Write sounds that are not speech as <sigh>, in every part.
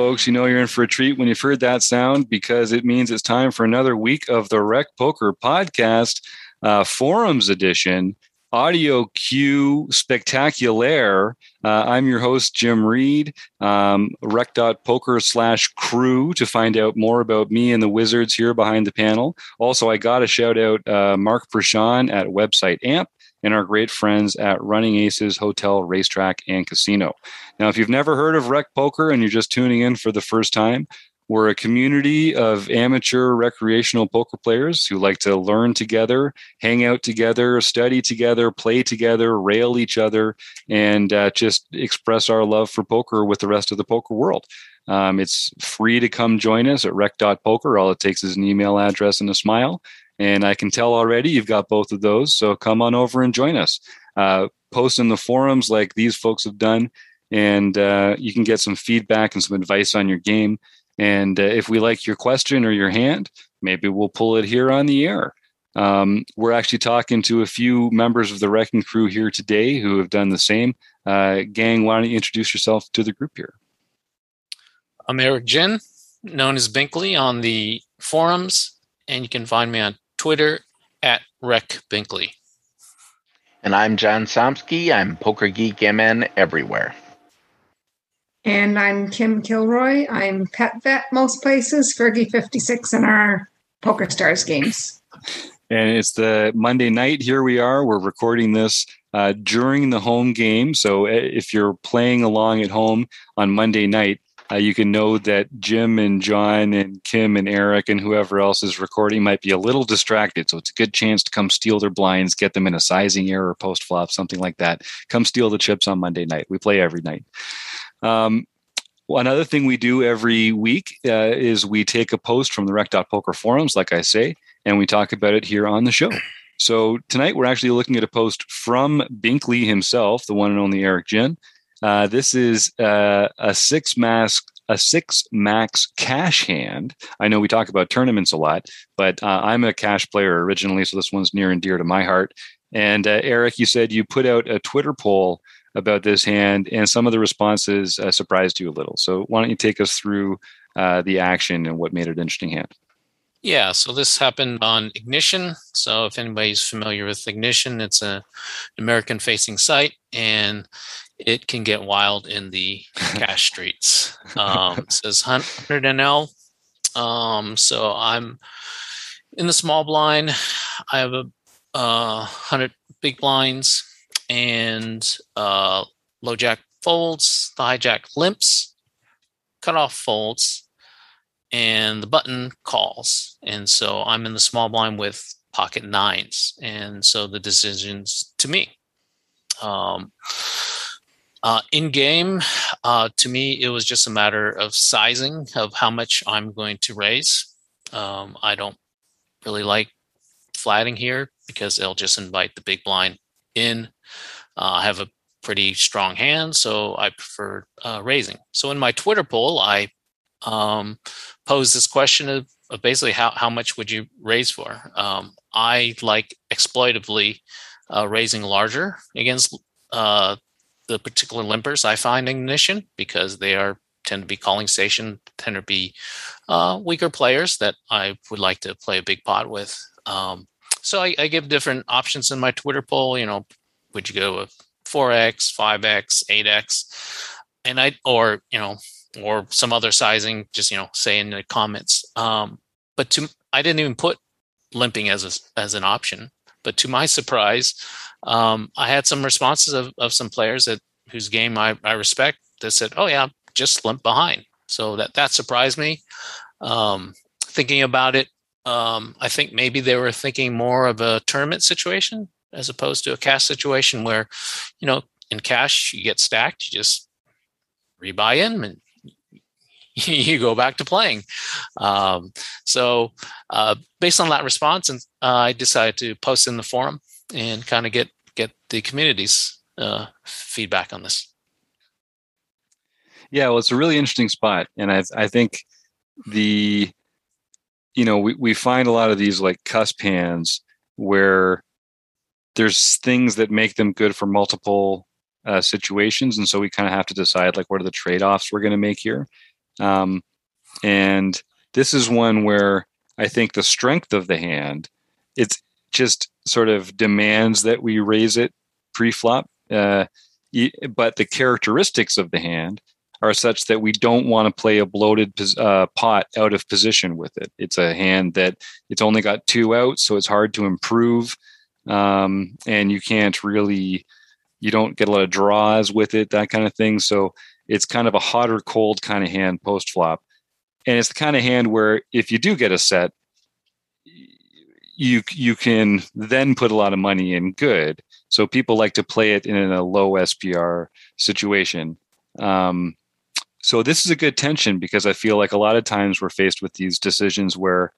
folks, you know you're in for a treat when you've heard that sound because it means it's time for another week of the Rec Poker Podcast, uh, Forums Edition, Audio Q Spectaculaire. Uh, I'm your host, Jim Reed, um, rec.poker slash crew to find out more about me and the wizards here behind the panel. Also, I got to shout out uh, Mark Prashan at Website Amp and our great friends at Running Aces Hotel, Racetrack, and Casino. Now, if you've never heard of Rec Poker and you're just tuning in for the first time, we're a community of amateur recreational poker players who like to learn together, hang out together, study together, play together, rail each other, and uh, just express our love for poker with the rest of the poker world. Um, it's free to come join us at rec.poker. All it takes is an email address and a smile. And I can tell already you've got both of those. So come on over and join us. Uh, post in the forums like these folks have done, and uh, you can get some feedback and some advice on your game. And uh, if we like your question or your hand, maybe we'll pull it here on the air. Um, we're actually talking to a few members of the Wrecking Crew here today who have done the same. Uh, gang, why don't you introduce yourself to the group here? I'm Eric Jin, known as Binkley on the forums, and you can find me on Twitter at Rec Binkley. And I'm John Somsky. I'm Poker Geek MN everywhere. And I'm Kim Kilroy. I'm pet vet most places, Fergie56 in our Poker Stars games. And it's the Monday night. Here we are. We're recording this uh, during the home game. So uh, if you're playing along at home on Monday night, uh, you can know that Jim and John and Kim and Eric and whoever else is recording might be a little distracted. So it's a good chance to come steal their blinds, get them in a sizing error, post flop, something like that. Come steal the chips on Monday night. We play every night. Um, another thing we do every week uh, is we take a post from the rec.poker forums, like I say, and we talk about it here on the show. So tonight we're actually looking at a post from Binkley himself, the one and only Eric Jin. Uh, this is uh, a six mask a six max cash hand. I know we talk about tournaments a lot, but uh, I'm a cash player originally, so this one's near and dear to my heart. And uh, Eric, you said you put out a Twitter poll about this hand, and some of the responses uh, surprised you a little. So why don't you take us through uh, the action and what made it an interesting hand? Yeah, so this happened on Ignition. So if anybody's familiar with Ignition, it's a American facing site and it can get wild in the <laughs> cash streets. Um, it says <laughs> 100 NL. Um, so I'm in the small blind. I have a uh, 100 big blinds and uh, low jack folds, the hijack limps, cut off folds, and the button calls. And so I'm in the small blind with pocket nines. And so the decision's to me. Um, uh, in game, uh, to me, it was just a matter of sizing of how much I'm going to raise. Um, I don't really like flatting here because it'll just invite the big blind in. Uh, I have a pretty strong hand, so I prefer uh, raising. So in my Twitter poll, I um, posed this question of, of, basically how, how much would you raise for? Um, I like exploitively uh, raising larger against uh, the particular limpers I find ignition because they are tend to be calling station, tend to be uh, weaker players that I would like to play a big pot with. Um, so I, I, give different options in my Twitter poll. You know, would you go with 4x, 5x, 8x, and I or you know or some other sizing. Just you know, say in the comments. Um, but to I didn't even put limping as a, as an option. But to my surprise, um, I had some responses of, of some players that whose game I, I respect that said, "Oh yeah, just limp behind." So that that surprised me. Um, thinking about it, um, I think maybe they were thinking more of a tournament situation as opposed to a cash situation where, you know, in cash you get stacked, you just rebuy in and <laughs> you go back to playing. Um, so uh, based on that response, and uh, I decided to post in the forum and kind of get get the community's uh, feedback on this. Yeah, well, it's a really interesting spot, and I I think the you know we we find a lot of these like cusp hands where there's things that make them good for multiple uh, situations, and so we kind of have to decide like what are the trade offs we're going to make here. Um, and this is one where I think the strength of the hand, it's just sort of demands that we raise it pre-flop. Uh, but the characteristics of the hand are such that we don't want to play a bloated uh, pot out of position with it. It's a hand that it's only got two outs, so it's hard to improve, um, and you can't really, you don't get a lot of draws with it, that kind of thing. So it's kind of a hot or cold kind of hand post flop, and it's the kind of hand where if you do get a set, you you can then put a lot of money in good. So people like to play it in a low SPR situation. Um, so this is a good tension because I feel like a lot of times we're faced with these decisions where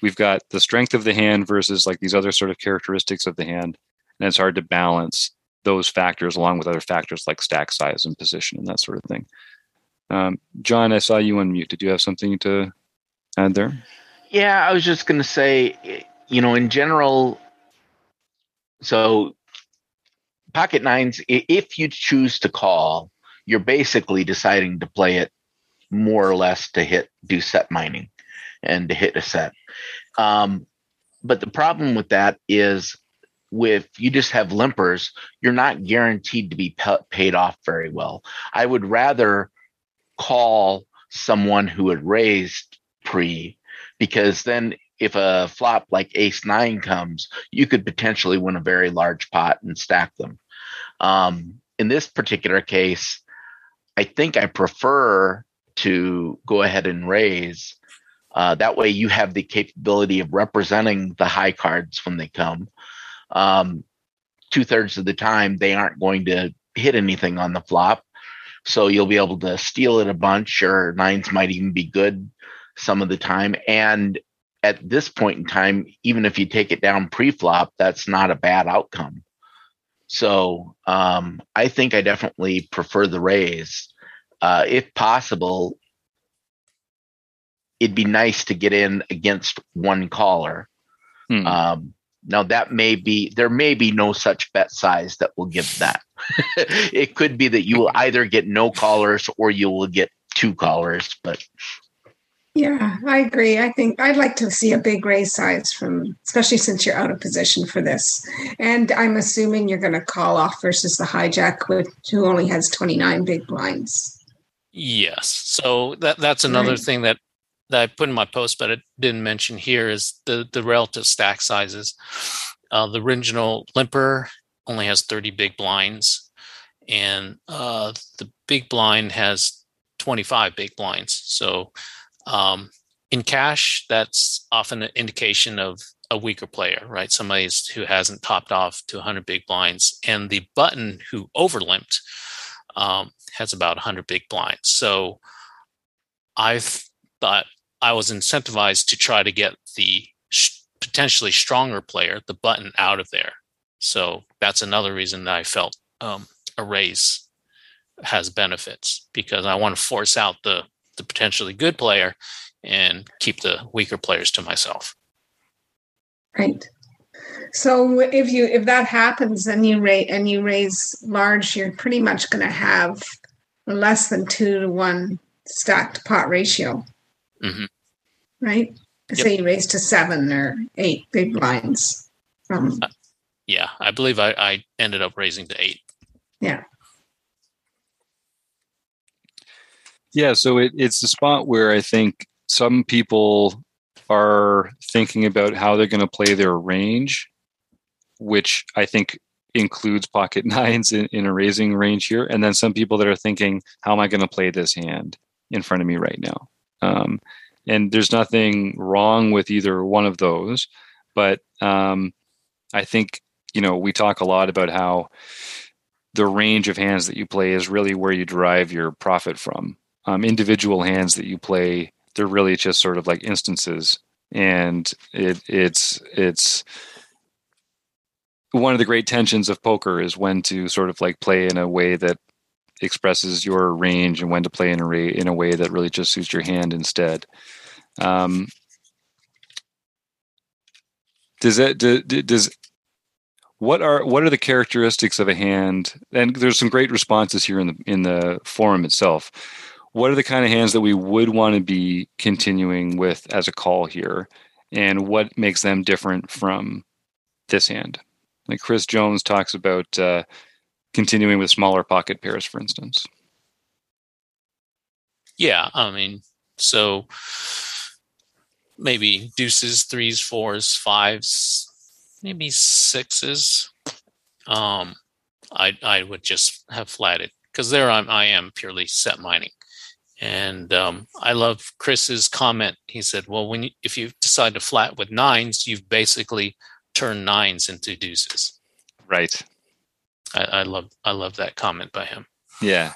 we've got the strength of the hand versus like these other sort of characteristics of the hand, and it's hard to balance those factors along with other factors like stack size and position and that sort of thing. Um, John, I saw you unmute. Did you have something to add there? Yeah, I was just going to say, you know, in general, so pocket nines, if you choose to call, you're basically deciding to play it more or less to hit do set mining and to hit a set. Um, but the problem with that is with you just have limpers, you're not guaranteed to be paid off very well. I would rather call someone who had raised pre because then if a flop like ace nine comes, you could potentially win a very large pot and stack them. Um, in this particular case, I think I prefer to go ahead and raise. Uh, that way, you have the capability of representing the high cards when they come. Um, Two thirds of the time, they aren't going to hit anything on the flop. So you'll be able to steal it a bunch, or nines might even be good some of the time. And at this point in time, even if you take it down pre flop, that's not a bad outcome. So um, I think I definitely prefer the raise. Uh, if possible, it'd be nice to get in against one caller. Hmm. Um, now that may be there may be no such bet size that will give that. <laughs> it could be that you will either get no callers or you will get two callers, but yeah, I agree. I think I'd like to see a big raise size from, especially since you're out of position for this. And I'm assuming you're going to call off versus the hijack, which who only has 29 big blinds. Yes. So that that's another right. thing that that I put in my post, but I didn't mention here is the the relative stack sizes. Uh, the original limper only has 30 big blinds, and uh, the big blind has 25 big blinds. So um, in cash, that's often an indication of a weaker player, right? Somebody who hasn't topped off to 100 big blinds, and the button who overlimped um, has about 100 big blinds. So I've thought I was incentivized to try to get the sh- potentially stronger player, the button, out of there. So that's another reason that I felt um, a raise has benefits because I want to force out the the potentially good player and keep the weaker players to myself. Right. So if you if that happens and you rate and you raise large, you're pretty much going to have less than two to one stacked pot ratio. Mm-hmm. Right. Yep. Say you raise to seven or eight big blinds. uh, yeah, I believe I, I ended up raising to eight. Yeah. Yeah, so it, it's the spot where I think some people are thinking about how they're going to play their range, which I think includes pocket <laughs> nines in, in a raising range here. And then some people that are thinking, how am I going to play this hand in front of me right now? Um, and there's nothing wrong with either one of those. But um, I think, you know, we talk a lot about how the range of hands that you play is really where you derive your profit from um, individual hands that you play they're really just sort of like instances and it, it's it's one of the great tensions of poker is when to sort of like play in a way that expresses your range and when to play in a way in a way that really just suits your hand instead. Um, does that do, does what are what are the characteristics of a hand? And there's some great responses here in the in the forum itself. What are the kind of hands that we would want to be continuing with as a call here, and what makes them different from this hand? Like Chris Jones talks about uh, continuing with smaller pocket pairs, for instance. Yeah, I mean, so maybe deuces, threes, fours, fives, maybe sixes. Um, I I would just have flatted because there I'm I am purely set mining, and um, I love Chris's comment. He said, "Well, when you, if you decide to flat with nines, you've basically turned nines into deuces." Right. I, I love I love that comment by him. Yeah,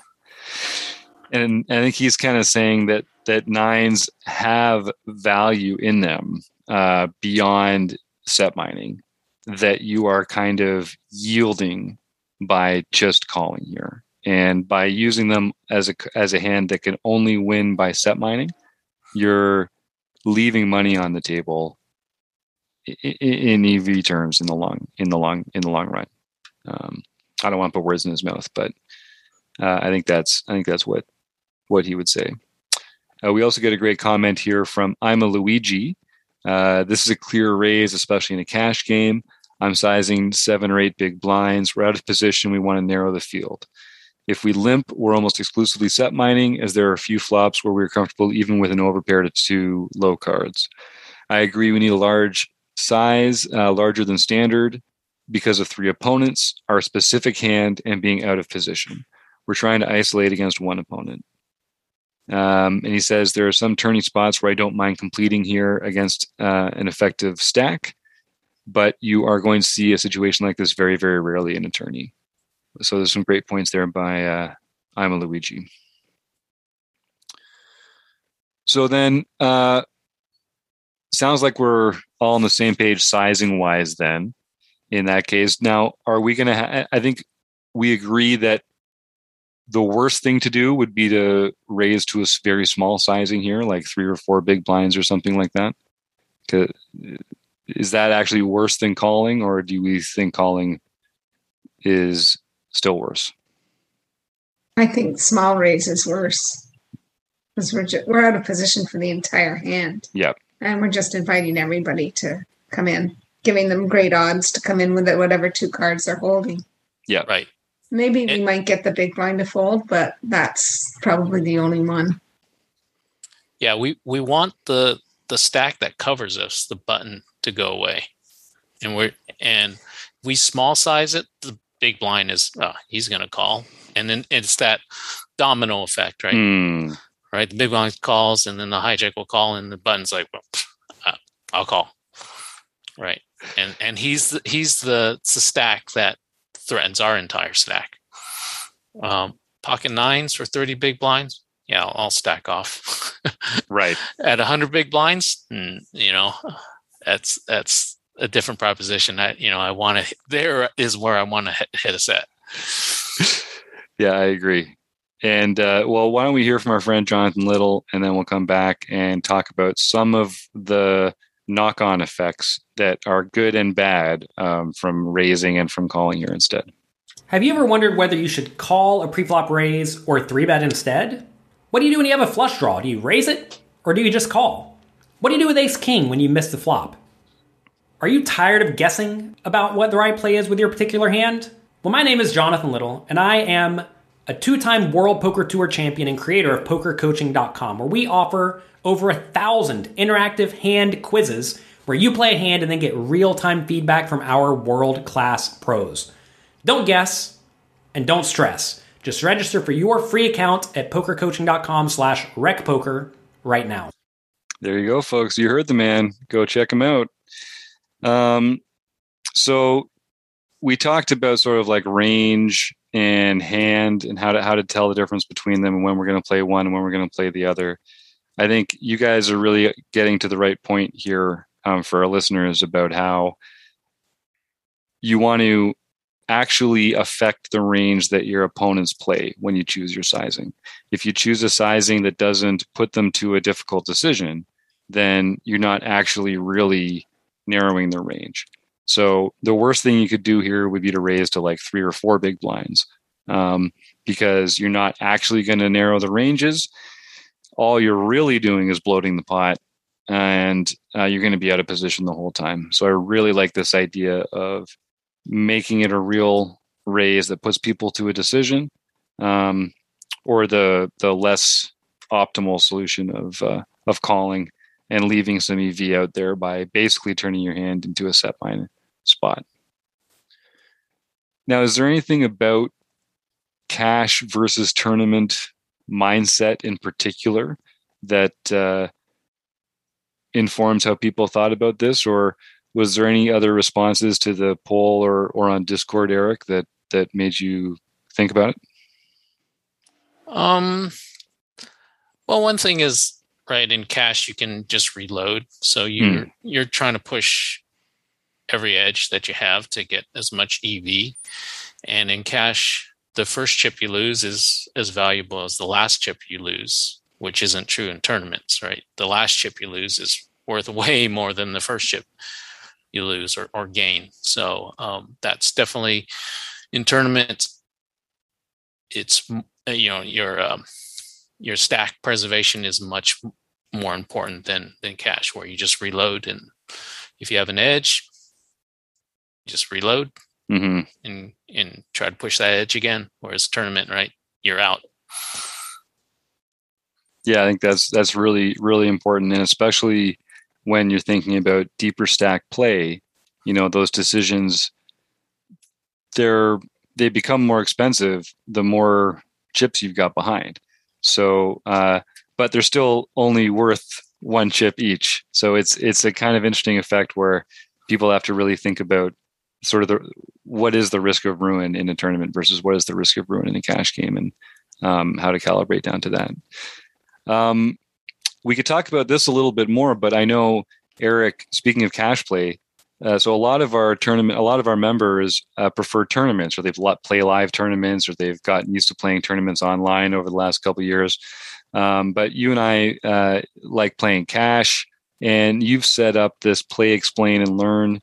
and I think he's kind of saying that that nines have value in them uh, beyond set mining that you are kind of yielding by just calling here and by using them as a as a hand that can only win by set mining you're leaving money on the table in EV terms in the long in the long in the long run. Um, I don't want to put words in his mouth, but uh, I think that's I think that's what what he would say. Uh, we also get a great comment here from I'm a Luigi. Uh, this is a clear raise, especially in a cash game. I'm sizing seven or eight big blinds. We're out of position. We want to narrow the field. If we limp, we're almost exclusively set mining, as there are a few flops where we're comfortable even with an overpair to two low cards. I agree we need a large size, uh, larger than standard, because of three opponents, our specific hand, and being out of position. We're trying to isolate against one opponent. Um, and he says there are some tourney spots where I don't mind completing here against uh, an effective stack but you are going to see a situation like this very, very rarely in a tourney. So there's some great points there by uh, I'm a Luigi. So then, uh, sounds like we're all on the same page sizing wise. Then, in that case, now are we going to? Ha- I think we agree that the worst thing to do would be to raise to a very small sizing here, like three or four big blinds or something like that is that actually worse than calling, or do we think calling is still worse? I think small raise is worse because we're just, we're out of position for the entire hand. Yep. And we're just inviting everybody to come in, giving them great odds to come in with it, whatever two cards they're holding. Yeah. Right. Maybe we might get the big blind to fold, but that's probably the only one. Yeah, we we want the the stack that covers us, the button, to go away. And we're and we small size it, the big blind is oh, he's gonna call. And then it's that domino effect, right? Mm. Right. The big blind calls and then the hijack will call and the button's like, well, uh, I'll call. Right. And and he's the, he's the, the stack that threatens our entire stack. Um, pocket nines for 30 big blinds. Yeah, I'll, I'll stack off. <laughs> right. At 100 big blinds, mm, you know, that's that's a different proposition. I you know I want to there is where I want to hit, hit a set. yeah, I agree. And uh, well, why don't we hear from our friend Jonathan Little, and then we'll come back and talk about some of the knock-on effects that are good and bad um, from raising and from calling here instead. Have you ever wondered whether you should call a preflop raise or three bet instead? What do you do when you have a flush draw? Do you raise it or do you just call? What do you do with ace king when you miss the flop? Are you tired of guessing about what the right play is with your particular hand? Well, my name is Jonathan Little, and I am a two time World Poker Tour champion and creator of PokerCoaching.com, where we offer over a thousand interactive hand quizzes where you play a hand and then get real time feedback from our world class pros. Don't guess and don't stress. Just register for your free account at pokercoaching.com slash recpoker right now. There you go, folks. You heard the man. Go check him out. Um, so we talked about sort of like range and hand and how to how to tell the difference between them and when we're going to play one and when we're going to play the other. I think you guys are really getting to the right point here um, for our listeners about how you want to actually affect the range that your opponents play when you choose your sizing. If you choose a sizing that doesn't put them to a difficult decision, then you're not actually really narrowing the range. So the worst thing you could do here would be to raise to like three or four big blinds. um, because you're not actually going to narrow the ranges. All you're really doing is bloating the pot, and uh, you're going to be out of position the whole time. So I really like this idea of making it a real raise that puts people to a decision, um, or the the less optimal solution of uh, of calling and leaving some EV out there by basically turning your hand into a set mine spot. Now, is there anything about cash versus tournament mindset in particular that uh, informs how people thought about this, or was there any other responses to the poll or or on Discord, Eric, that that made you think about it? Um. Well, one thing is right in cash you can just reload, so you're mm. you're trying to push every edge that you have to get as much EV, and in cash the first chip you lose is as valuable as the last chip you lose, which isn't true in tournaments, right? The last chip you lose is worth <laughs> way more than the first chip you lose or, or gain. So um, that's definitely in tournaments. It's you know your um, your stack preservation is much more important than than cash, where you just reload and if you have an edge, just reload mm-hmm. and and try to push that edge again. Whereas tournament, right, you're out. Yeah, I think that's that's really really important, and especially when you're thinking about deeper stack play, you know, those decisions they're they become more expensive the more chips you've got behind. So, uh, but they're still only worth one chip each. So it's it's a kind of interesting effect where people have to really think about sort of the what is the risk of ruin in a tournament versus what is the risk of ruin in a cash game and um, how to calibrate down to that. Um, we could talk about this a little bit more, but I know Eric. Speaking of cash play, uh, so a lot of our tournament, a lot of our members uh, prefer tournaments, or they've play live tournaments, or they've gotten used to playing tournaments online over the last couple years. Um, but you and I uh, like playing cash, and you've set up this play, explain, and learn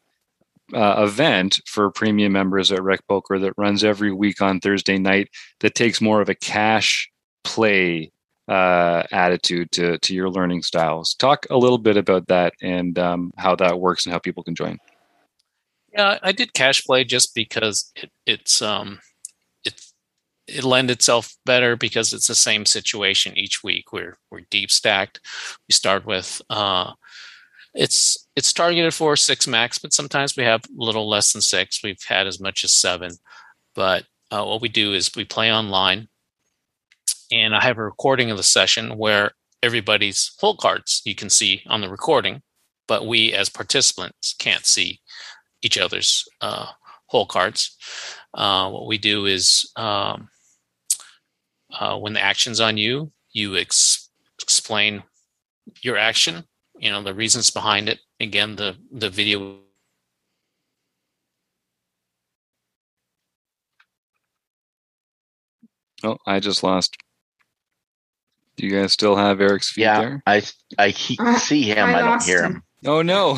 uh, event for premium members at Rec Poker that runs every week on Thursday night. That takes more of a cash play uh, attitude to to your learning styles. Talk a little bit about that and um, how that works and how people can join. Yeah, I did cash play just because it, it's um it it lend itself better because it's the same situation each week. We're we're deep stacked. We start with uh it's it's targeted for six max, but sometimes we have a little less than six. We've had as much as seven. But uh, what we do is we play online and I have a recording of the session where everybody's hole cards you can see on the recording, but we as participants can't see each other's uh, hole cards. Uh, what we do is um, uh, when the action's on you, you ex- explain your action, you know, the reasons behind it. Again, the, the video Oh, I just lost do you guys still have Eric's feed yeah, there? I I he, <laughs> see him. I, I don't hear him. him. Oh no!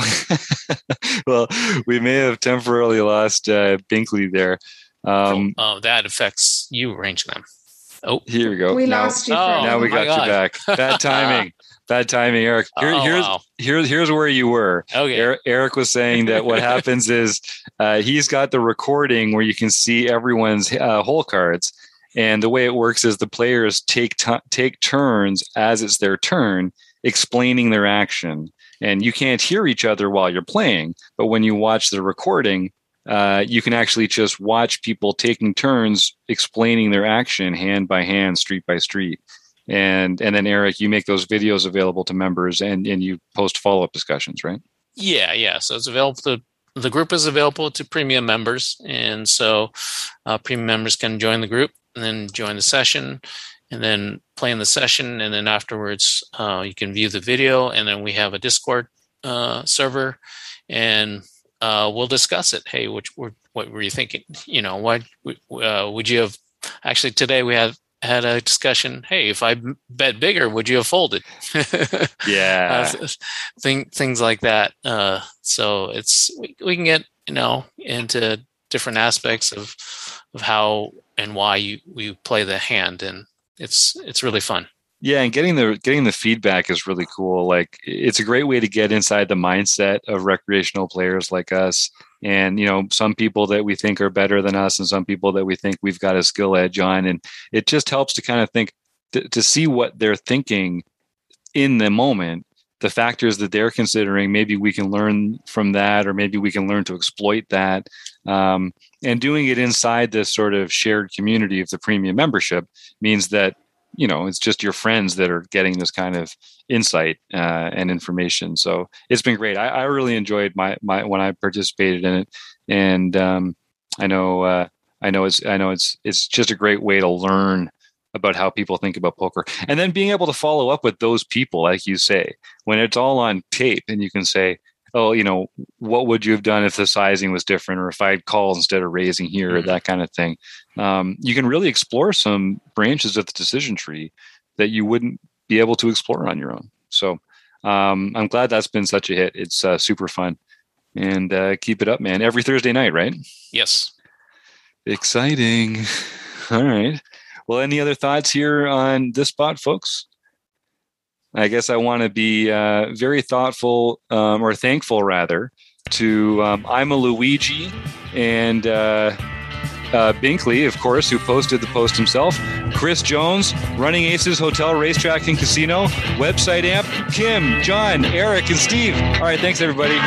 <laughs> well, we may have temporarily lost uh, Binkley there. Um, oh, oh, that affects you arranging them. Oh, here we go. We now, lost you. Oh, now we got you back. Bad <laughs> timing. Bad timing, Eric. Here, oh, here's wow. here's here's where you were. Okay. Eric, Eric was saying that what happens is uh, he's got the recording where you can see everyone's uh, hole cards, and the way it works is the players take t- take turns as it's their turn explaining their action. And you can't hear each other while you're playing, but when you watch the recording, uh, you can actually just watch people taking turns explaining their action hand by hand, street by street. And and then Eric, you make those videos available to members and and you post follow up discussions, right? Yeah, yeah. So it's available to the group is available to premium members, and so uh, premium members can join the group and then join the session and then play in the session and then afterwards uh, you can view the video and then we have a discord uh, server and uh, we'll discuss it. Hey which what were you thinking? You know what uh, would you have actually today we had had a discussion hey if i bet bigger would you have folded? <laughs> Yeah. Uh, thing, things like that uh, so it's we, we can get you know into different aspects of of how and why you you play the hand, and it's it's really fun. Yeah, and getting the getting the feedback is really cool. Like it's a great way to get inside the mindset of recreational players like us. And you know, some people that we think are better than us, and some people that we think we've got a skill edge on, and it just helps to kind of think to, to see what they're thinking in the moment the factors that they're considering maybe we can learn from that or maybe we can learn to exploit that um, and doing it inside this sort of shared community of the premium membership means that you know it's just your friends that are getting this kind of insight uh, and information. So it's been great. I, I, really enjoyed my my when i participated in it. And um, i know uh, i know it's i know it's it's just a great way to learn about how people think about poker. And then being able to follow up with those people like you say when it's all on tape and you can say oh you know what would you have done if the sizing was different or if i'd called instead of raising here mm-hmm. that kind of thing? Um, you can really explore some branches of the decision tree that you wouldn't be able to explore on your own. So um, i'm glad that's been such a hit. It's uh, super fun. And uh, keep it up man. Every thursday night right? Yes. Exciting. <laughs> All right. Well, any other thoughts here on this spot, folks? I guess I want to be uh, very thoughtful um, or thankful, rather, to um, I'm a Luigi and uh, uh, Binkley, of course, who posted the post himself. Chris Jones, Running Aces Hotel, Racetrack, and Casino, website amp, Kim, John, Eric, and Steve. All right, thanks, everybody.